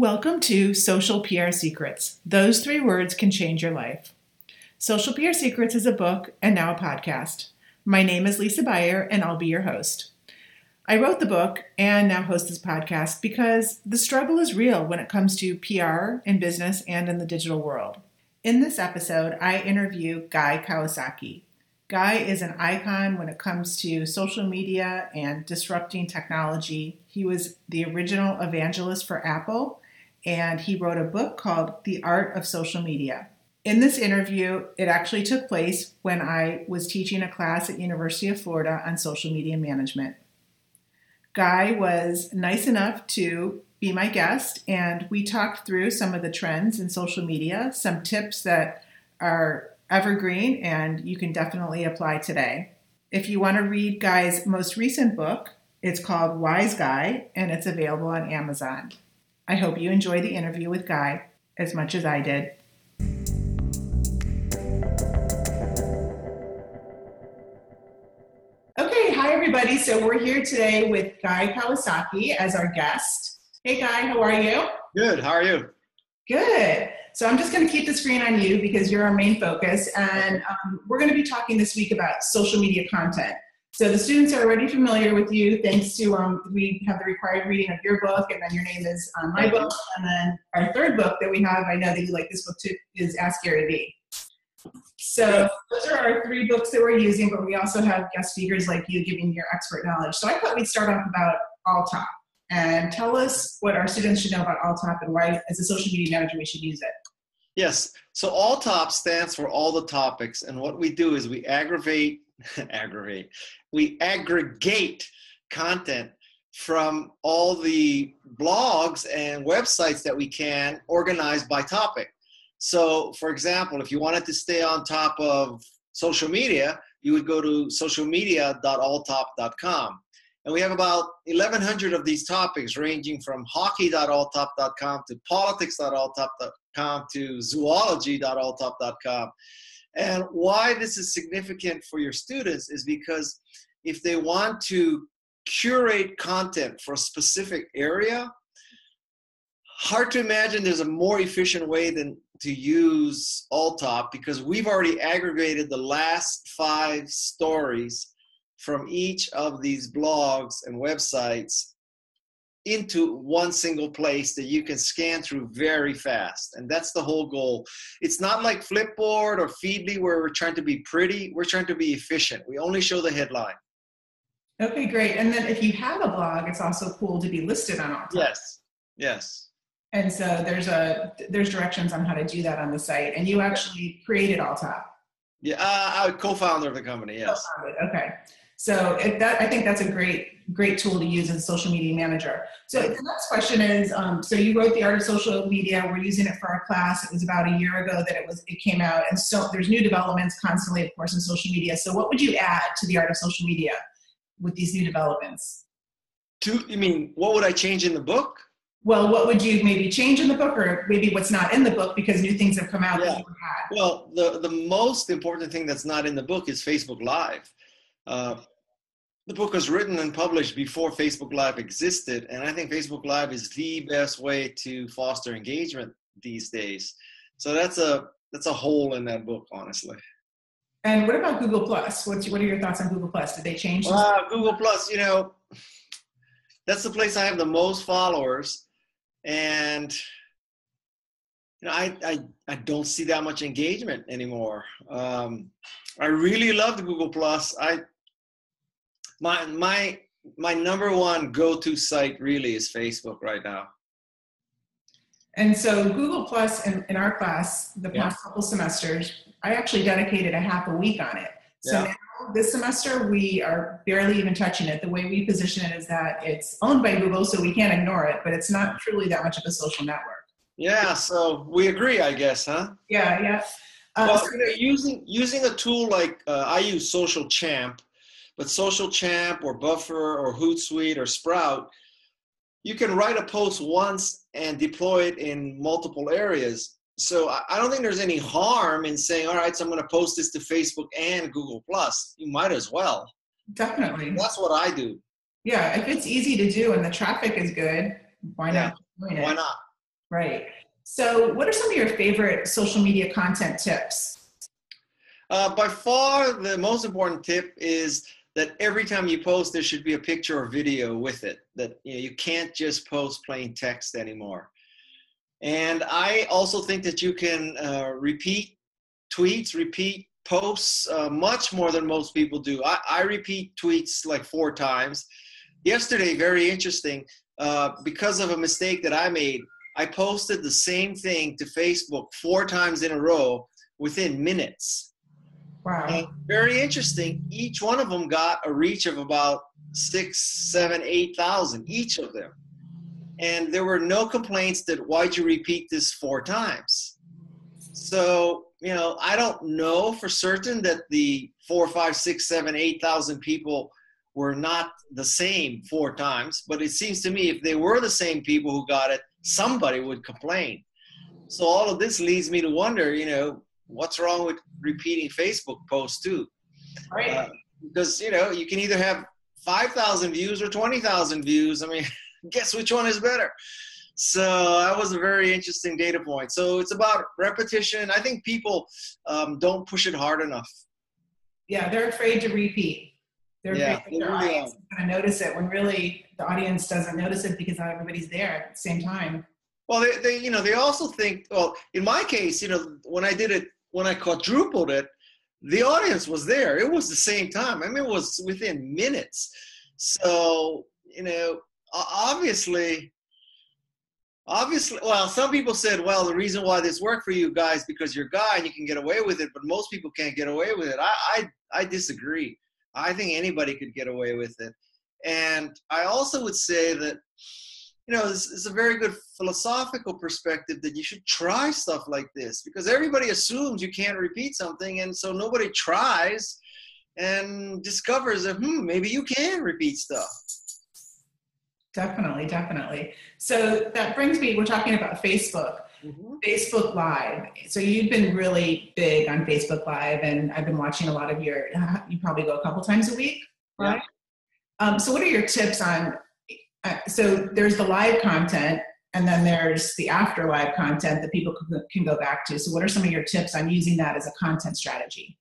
Welcome to Social PR Secrets. Those three words can change your life. Social PR Secrets is a book and now a podcast. My name is Lisa Buyer, and I'll be your host. I wrote the book and now host this podcast because the struggle is real when it comes to PR in business and in the digital world. In this episode, I interview Guy Kawasaki. Guy is an icon when it comes to social media and disrupting technology. He was the original evangelist for Apple and he wrote a book called The Art of Social Media. In this interview, it actually took place when I was teaching a class at University of Florida on social media management. Guy was nice enough to be my guest, and we talked through some of the trends in social media, some tips that are evergreen and you can definitely apply today. If you want to read Guy's most recent book, it's called Wise Guy, and it's available on Amazon. I hope you enjoy the interview with Guy as much as I did. Okay, hi everybody. So we're here today with Guy Kawasaki as our guest. Hey Guy, how are you? Good. How are you? Good. So I'm just going to keep the screen on you because you're our main focus, and um, we're going to be talking this week about social media content. So the students are already familiar with you thanks to um, we have the required reading of your book, and then your name is on my book, and then our third book that we have. I know that you like this book too is Ask Gary Vee. So those are our three books that we're using, but we also have guest speakers like you giving your expert knowledge. So I thought we'd start off about Alltop and tell us what our students should know about Alltop and why, as a social media manager, we should use it. Yes. So Alltop stands for all the topics, and what we do is we aggravate, aggravate, we aggregate content from all the blogs and websites that we can organize by topic. So, for example, if you wanted to stay on top of social media, you would go to socialmedia.alltop.com. And we have about 1,100 of these topics ranging from hockey.alltop.com to politics.alltop.com to zoology.alltop.com. And why this is significant for your students is because if they want to curate content for a specific area, hard to imagine there's a more efficient way than to use Alltop because we've already aggregated the last five stories from each of these blogs and websites into one single place that you can scan through very fast. And that's the whole goal. It's not like Flipboard or Feedly where we're trying to be pretty, we're trying to be efficient. We only show the headline. Okay, great. And then if you have a blog, it's also cool to be listed on Alltop. Yes. Yes. And so there's a there's directions on how to do that on the site. And you actually created Alltop. Yeah, uh, I'm co-founder of the company. Yes. Co-founded. Okay. So that I think that's a great great tool to use as a social media manager. So the next question is, um, so you wrote the art of social media. We're using it for our class. It was about a year ago that it was it came out, and so there's new developments constantly, of course, in social media. So what would you add to the art of social media with these new developments? To you mean what would I change in the book? Well, what would you maybe change in the book, or maybe what's not in the book because new things have come out yeah. Well, the the most important thing that's not in the book is Facebook Live. Uh, the book was written and published before Facebook Live existed, and I think Facebook Live is the best way to foster engagement these days. So that's a that's a hole in that book, honestly. And what about Google Plus? What's what are your thoughts on Google Plus? Did they change? Uh, Google Plus, you know, that's the place I have the most followers, and you know, I I, I don't see that much engagement anymore. Um, I really loved Google Plus. I my my my number one go-to site really is Facebook right now. And so Google Plus in, in our class, the past yeah. couple semesters, I actually dedicated a half a week on it. So yeah. now this semester we are barely even touching it. The way we position it is that it's owned by Google, so we can't ignore it, but it's not truly that much of a social network. Yeah, so we agree, I guess, huh? Yeah, yeah. Uh, well, so, you know, using using a tool like uh, I use Social Champ, but Social Champ or Buffer or Hootsuite or Sprout, you can write a post once and deploy it in multiple areas. So I don't think there's any harm in saying, all right, so I'm going to post this to Facebook and Google Plus. You might as well. Definitely. That's what I do. Yeah, if it's easy to do and the traffic is good, why not? Why not? Right. So, what are some of your favorite social media content tips? Uh, by far, the most important tip is that every time you post, there should be a picture or video with it. That you, know, you can't just post plain text anymore. And I also think that you can uh, repeat tweets, repeat posts uh, much more than most people do. I, I, repeat tweets like four times. Yesterday, very interesting, uh, because of a mistake that I made, I posted the same thing to Facebook four times in a row within minutes. Wow. And very interesting. Each one of them got a reach of about six, seven, eight thousand, each of them. And there were no complaints that why'd you repeat this four times? So, you know, I don't know for certain that the four, five, six, seven, eight thousand people were not the same four times, but it seems to me if they were the same people who got it, somebody would complain. So all of this leads me to wonder, you know, what's wrong with repeating Facebook posts too? Right. Uh, because you know you can either have five thousand views or twenty thousand views. I mean, guess which one is better? So that was a very interesting data point. So it's about repetition. I think people um, don't push it hard enough. Yeah, they're afraid to repeat. They're yeah, that their really audience is going to notice it when really the audience doesn't notice it because not everybody's there at the same time. Well, they, they, you know, they also think. Well, in my case, you know, when I did it, when I quadrupled it, the audience was there. It was the same time. I mean, it was within minutes. So, you know, obviously, obviously, well, some people said, well, the reason why this worked for you guys because you're a guy and you can get away with it, but most people can't get away with it. I, I, I disagree. I think anybody could get away with it. And I also would say that, you know, this is a very good philosophical perspective that you should try stuff like this because everybody assumes you can't repeat something. And so nobody tries and discovers that, hmm, maybe you can repeat stuff. Definitely, definitely. So that brings me, we're talking about Facebook. Mm-hmm. Facebook Live. So you've been really big on Facebook Live, and I've been watching a lot of your. You probably go a couple times a week, right? Yeah. Um, so what are your tips on? Uh, so there's the live content, and then there's the after live content that people can, can go back to. So what are some of your tips on using that as a content strategy?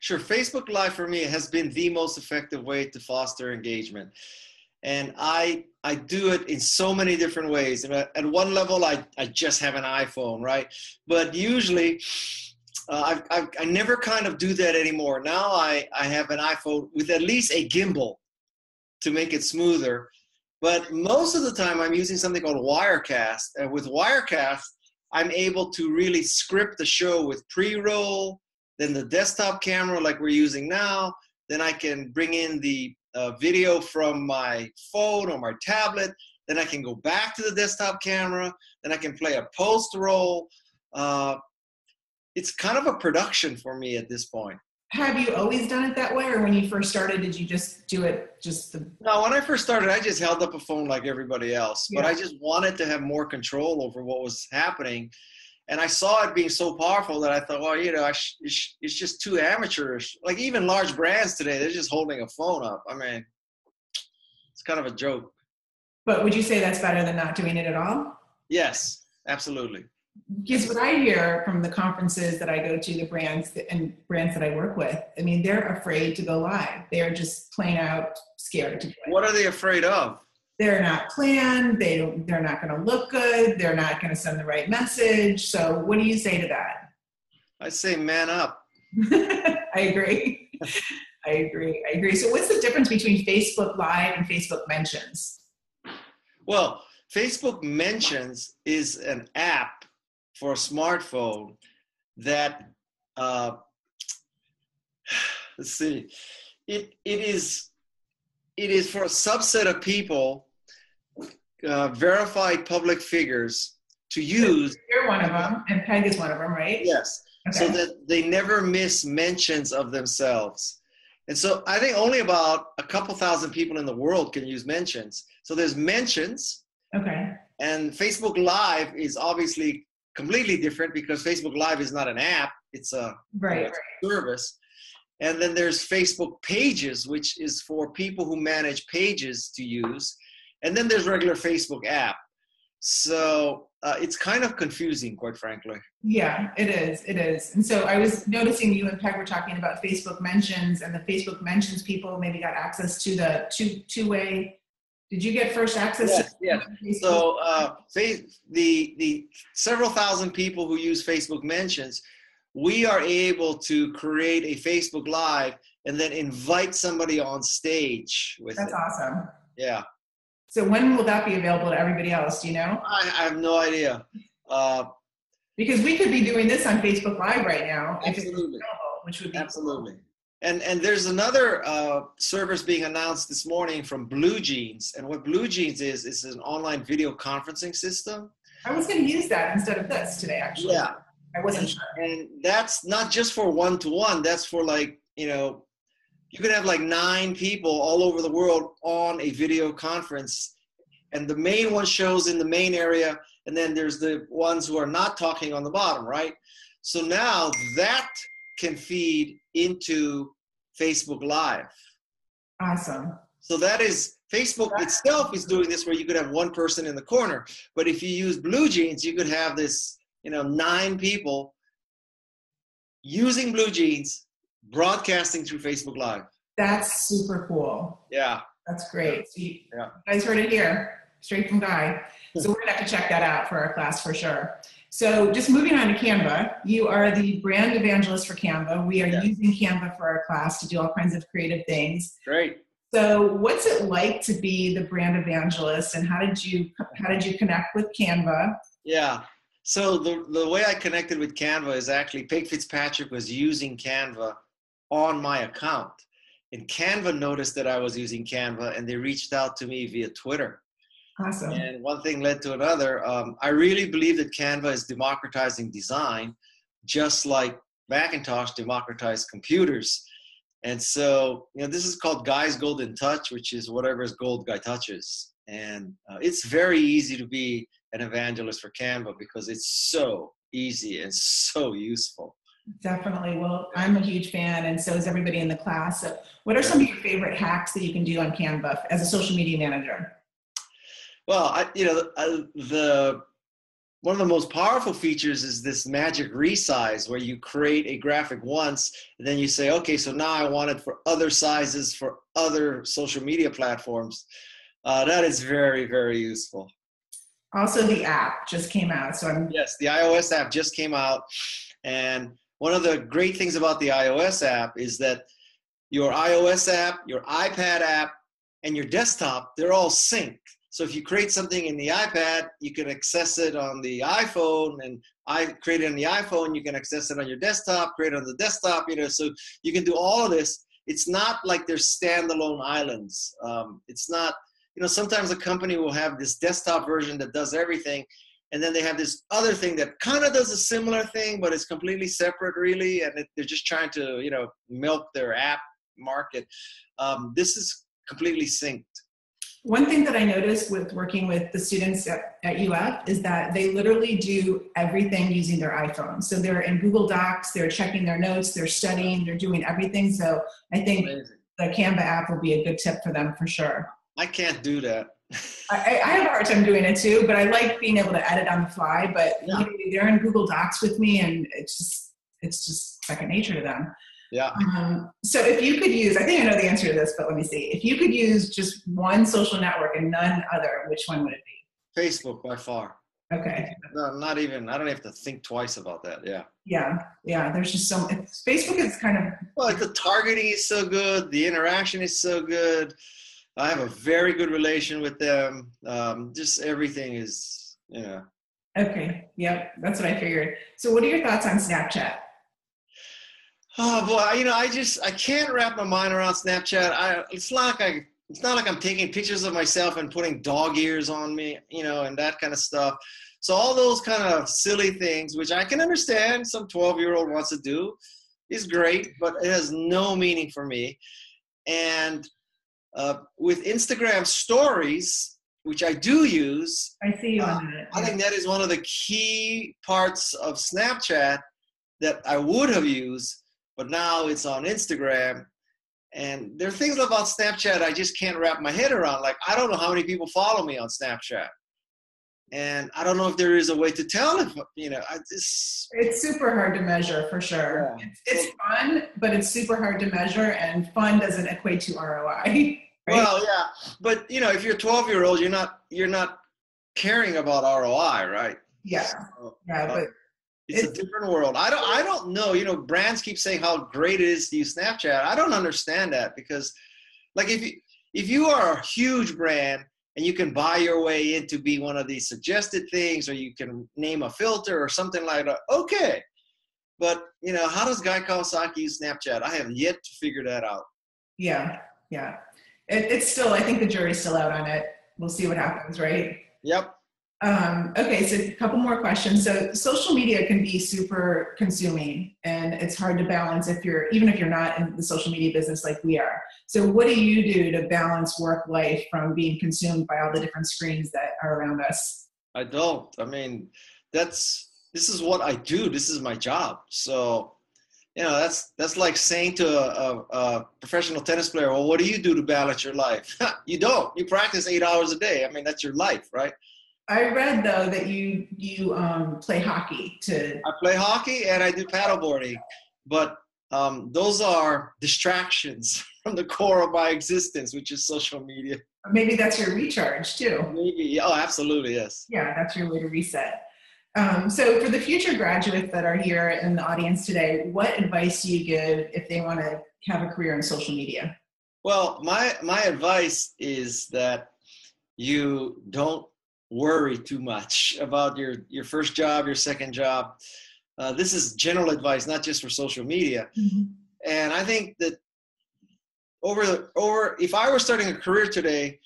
Sure. Facebook Live for me has been the most effective way to foster engagement and I I do it in so many different ways. And at one level, I, I just have an iPhone, right? But usually, uh, I, I, I never kind of do that anymore. Now I, I have an iPhone with at least a gimbal to make it smoother. But most of the time, I'm using something called Wirecast. And with Wirecast, I'm able to really script the show with pre roll, then the desktop camera, like we're using now. Then I can bring in the a video from my phone or my tablet. Then I can go back to the desktop camera. Then I can play a post roll. Uh, it's kind of a production for me at this point. Have you always done it that way, or when you first started, did you just do it just the? No, when I first started, I just held up a phone like everybody else, yeah. but I just wanted to have more control over what was happening and I saw it being so powerful that I thought, well, you know, sh- it's, just too amateurish. Like even large brands today, they're just holding a phone up. I mean, it's kind of a joke. But would you say that's better than not doing it at all? Yes, absolutely. Because what I hear from the conferences that I go to, the brands that, and brands that I work with, I mean, they're afraid to go live. They're just plain out scared to do it. What are they afraid of? They're not planned they don't they're not going to look good they're not going to send the right message. So what do you say to that? I say man up. I agree. I agree i agree. So what's the difference between facebook live and facebook mentions? Well facebook mentions is an app for a smartphone that uh, let's see. It it is it is for a subset of people uh, verified public figures to use. You're one of them, and Peg is one of them, right? Yes. Okay. So that they never miss mentions of themselves. And so I think only about a couple thousand people in the world can use mentions. So there's mentions. Okay. And Facebook Live is obviously completely different because Facebook Live is not an app, it's a, right, service. And then there's Facebook Pages, which is for people who manage pages to use. And then there's regular Facebook app. So uh, it's kind of confusing, quite frankly. Yeah, it is. It is. And so I was noticing you and Peg were talking about Facebook mentions, and the Facebook mentions people maybe got access to the two two way. Did you get first access? Yes. Facebook? So uh, the the several thousand people who use Facebook mentions, we are able to create a Facebook Live and then invite somebody on stage with That's it. awesome. Yeah, So when will that be available to everybody else? Do you know? I, I have no idea. Uh, Because we could be doing this on Facebook Live right now, Absolutely. which would be Absolutely. And and there's another uh, service being announced this morning from Blue Jeans. And what Blue Jeans is is an online video conferencing system. I was going to use that instead of this today. Actually, Yeah. I wasn't sure. And that's not just for one to one. That's for like you know, you could have like nine people all over the world on a video conference, and the main one shows in the main area, and then there's the ones who are not talking on the bottom, right? So now that can feed into Facebook Live. Awesome. So that is Facebook itself is doing this where you could have one person in the corner. But if you use Blue Jeans, you could have this, you know, nine people using Blue Jeans broadcasting through Facebook Live. That's super cool. Yeah. That's great. So you Yeah. you guys heard it here, straight from Guy. So we're gonna have to check that out for our class for sure. So just moving on to Canva, you are the brand evangelist for Canva. We are Yeah. using Canva for our class to do all kinds of creative things. Great. So what's it like to be the brand evangelist and how did you how did you connect with Canva? Yeah. So the, the way I connected with Canva is actually Peg Fitzpatrick was using Canva on my account. And Canva noticed that I was using Canva and they reached out to me via Twitter. Awesome. and one thing led to another. Um, I really believe that Canva is democratizing design, just like Macintosh democratized computers. And so, you know, this is called Guy's Golden Touch, which is whatever is gold, Guy touches. And uh, it's very easy to be an evangelist for Canva because it's so easy and so useful. Definitely. Well, I'm a huge fan, and so is everybody in the class. So, what are some of your favorite hacks that you can do on Canva as a social media manager? Well, I, you know, the one of the most powerful features is this magic resize, where you create a graphic once, and then you say, okay, so now I want it for other sizes for other social media platforms. Uh, that is very, very useful. Also, the app just came out, so I'm Yes, the iOS app just came out, and one of the great things about the iOS app is that your iOS app, your iPad app, and your desktop—they're all synced. So if you create something in the iPad, you can access it on the iPhone, and I create it on the iPhone. You can access it on your desktop, create it on the desktop. You know, so you can do all of this. It's not like they're standalone islands. Um, it's not. You know, sometimes a company will have this desktop version that does everything, and then they have this other thing that kind of does a similar thing, but it's completely separate, really, and it, they're just trying to, you know, milk their app market. Um, this is completely synced. One thing that I noticed with working with the students at, at UF is that they literally do everything using their iPhone. So they're in Google Docs, they're checking their notes, they're studying, they're doing everything. So I think Amazing. the Canva app will be a good tip for them for sure. I can't do that. I, I have a hard time doing it too, but I like being able to edit on the fly. But Yeah. they're in Google Docs with me, and it's just it's just second nature to them. Yeah. Um, so if you could use, I think I know the answer to this, but let me see. If you could use just one social network and none other, which one would it be? Facebook by far. Okay. No, not even. I don't have to think twice about that. Yeah. Yeah. Yeah. There's just so it's, Facebook is kind of Well, the targeting is so good. The interaction is so good. I have a very good relation with them. Um, just everything is, you know. okay. Yep. That's what I figured. So what are your thoughts on Snapchat? Oh boy, you know, I just I can't wrap my mind around Snapchat. I it's not like I it's not like I'm taking pictures of myself and putting dog ears on me, you know, and that kind of stuff. So all those kind of silly things, which I can understand, some 12 year old wants to do, is great, but it has no meaning for me. And uh, with Instagram stories, which I do use, I see you Uh, on it. I think that is one of the key parts of Snapchat that I would have used, but now it's on Instagram. And there are things about Snapchat I just can't wrap my head around. Like, I don't know how many people follow me on Snapchat. and I don't know if there is a way to tell if you know. I just it's super hard to measure for sure. Yeah. It's, it's, fun, but it's super hard to measure, and fun doesn't equate to ROI. Right? Well, yeah, but you know, if you're a 12 year old, you're not you're not caring about ROI, right? Yeah, so, yeah, uh, but it's, it's, a different world. I don't I don't know. You know, brands keep saying how great it is to use Snapchat. I don't understand that because, like, if you if you are a huge brand and you can buy your way into be one of these suggested things or you can name a filter or something like that okay but you know how does guy kawasaki use snapchat i have yet to figure that out yeah yeah it, it's still i think the jury's still out on it we'll see what happens right yep um, okay, so a couple more questions. So social media can be super consuming and it's hard to balance if you're, even if you're not in the social media business like we are. So what do you do to balance work life from being consumed by all the different screens that are around us? I don't. I mean, that's, this is what I do. This is my job. So, you know, that's, that's like saying to a, a, a professional tennis player, well, what do you do to balance your life? you don't, you practice eight hours a day. I mean, that's your life, right? I read though that you you um, play hockey to. I play hockey and I do paddleboarding, but um, those are distractions from the core of my existence, which is social media. Maybe that's your recharge too. Maybe. Oh, absolutely. Yes. Yeah, that's your way to reset. Um, so, for the future graduates that are here in the audience today, what advice do you give if they want to have a career in social media? Well, my my advice is that you don't worry too much about your your first job, your second job. Uh, this is general advice, not just for social media. Mm-hmm. And I think that over over if I were starting a career today,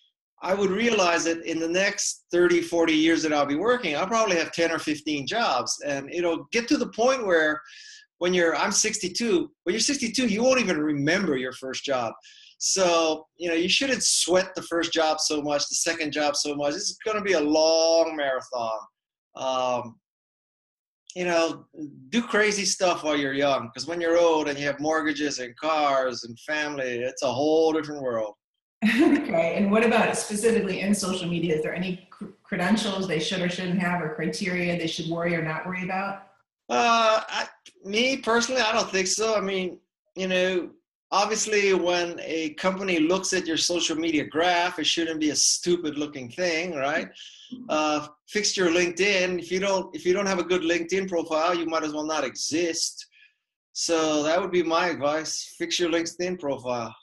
I would realize that in the next 30, 40 years that I'll be working, I'll probably have 10 or 15 jobs. And it'll get to the point where when you're I'm 62, when you're 62, you won't even remember your first job. So, you know, you shouldn't sweat the first job so much, the second job so much. It's going to be a long marathon. Um, you know, do crazy stuff while you're young because when you're old and you have mortgages and cars and family, it's a whole different world. Okay. And what about specifically in social media? Is there any cr- credentials they should or shouldn't have or criteria they should worry or not worry about? Uh, I, me personally, I don't think so. I mean, you know, obviously when a company looks at your social media graph it shouldn't be a stupid looking thing right mm-hmm. uh, fix your linkedin if you don't if you don't have a good linkedin profile you might as well not exist so that would be my advice fix your linkedin profile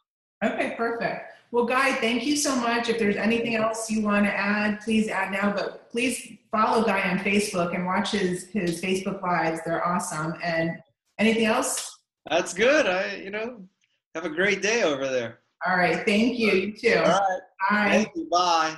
okay perfect well guy thank you so much if there's anything else you want to add please add now but please follow guy on facebook and watch his his facebook lives they're awesome and anything else that's good i you know have a great day over there. All right. Thank you. You too. All right. Bye. Thank you. Bye.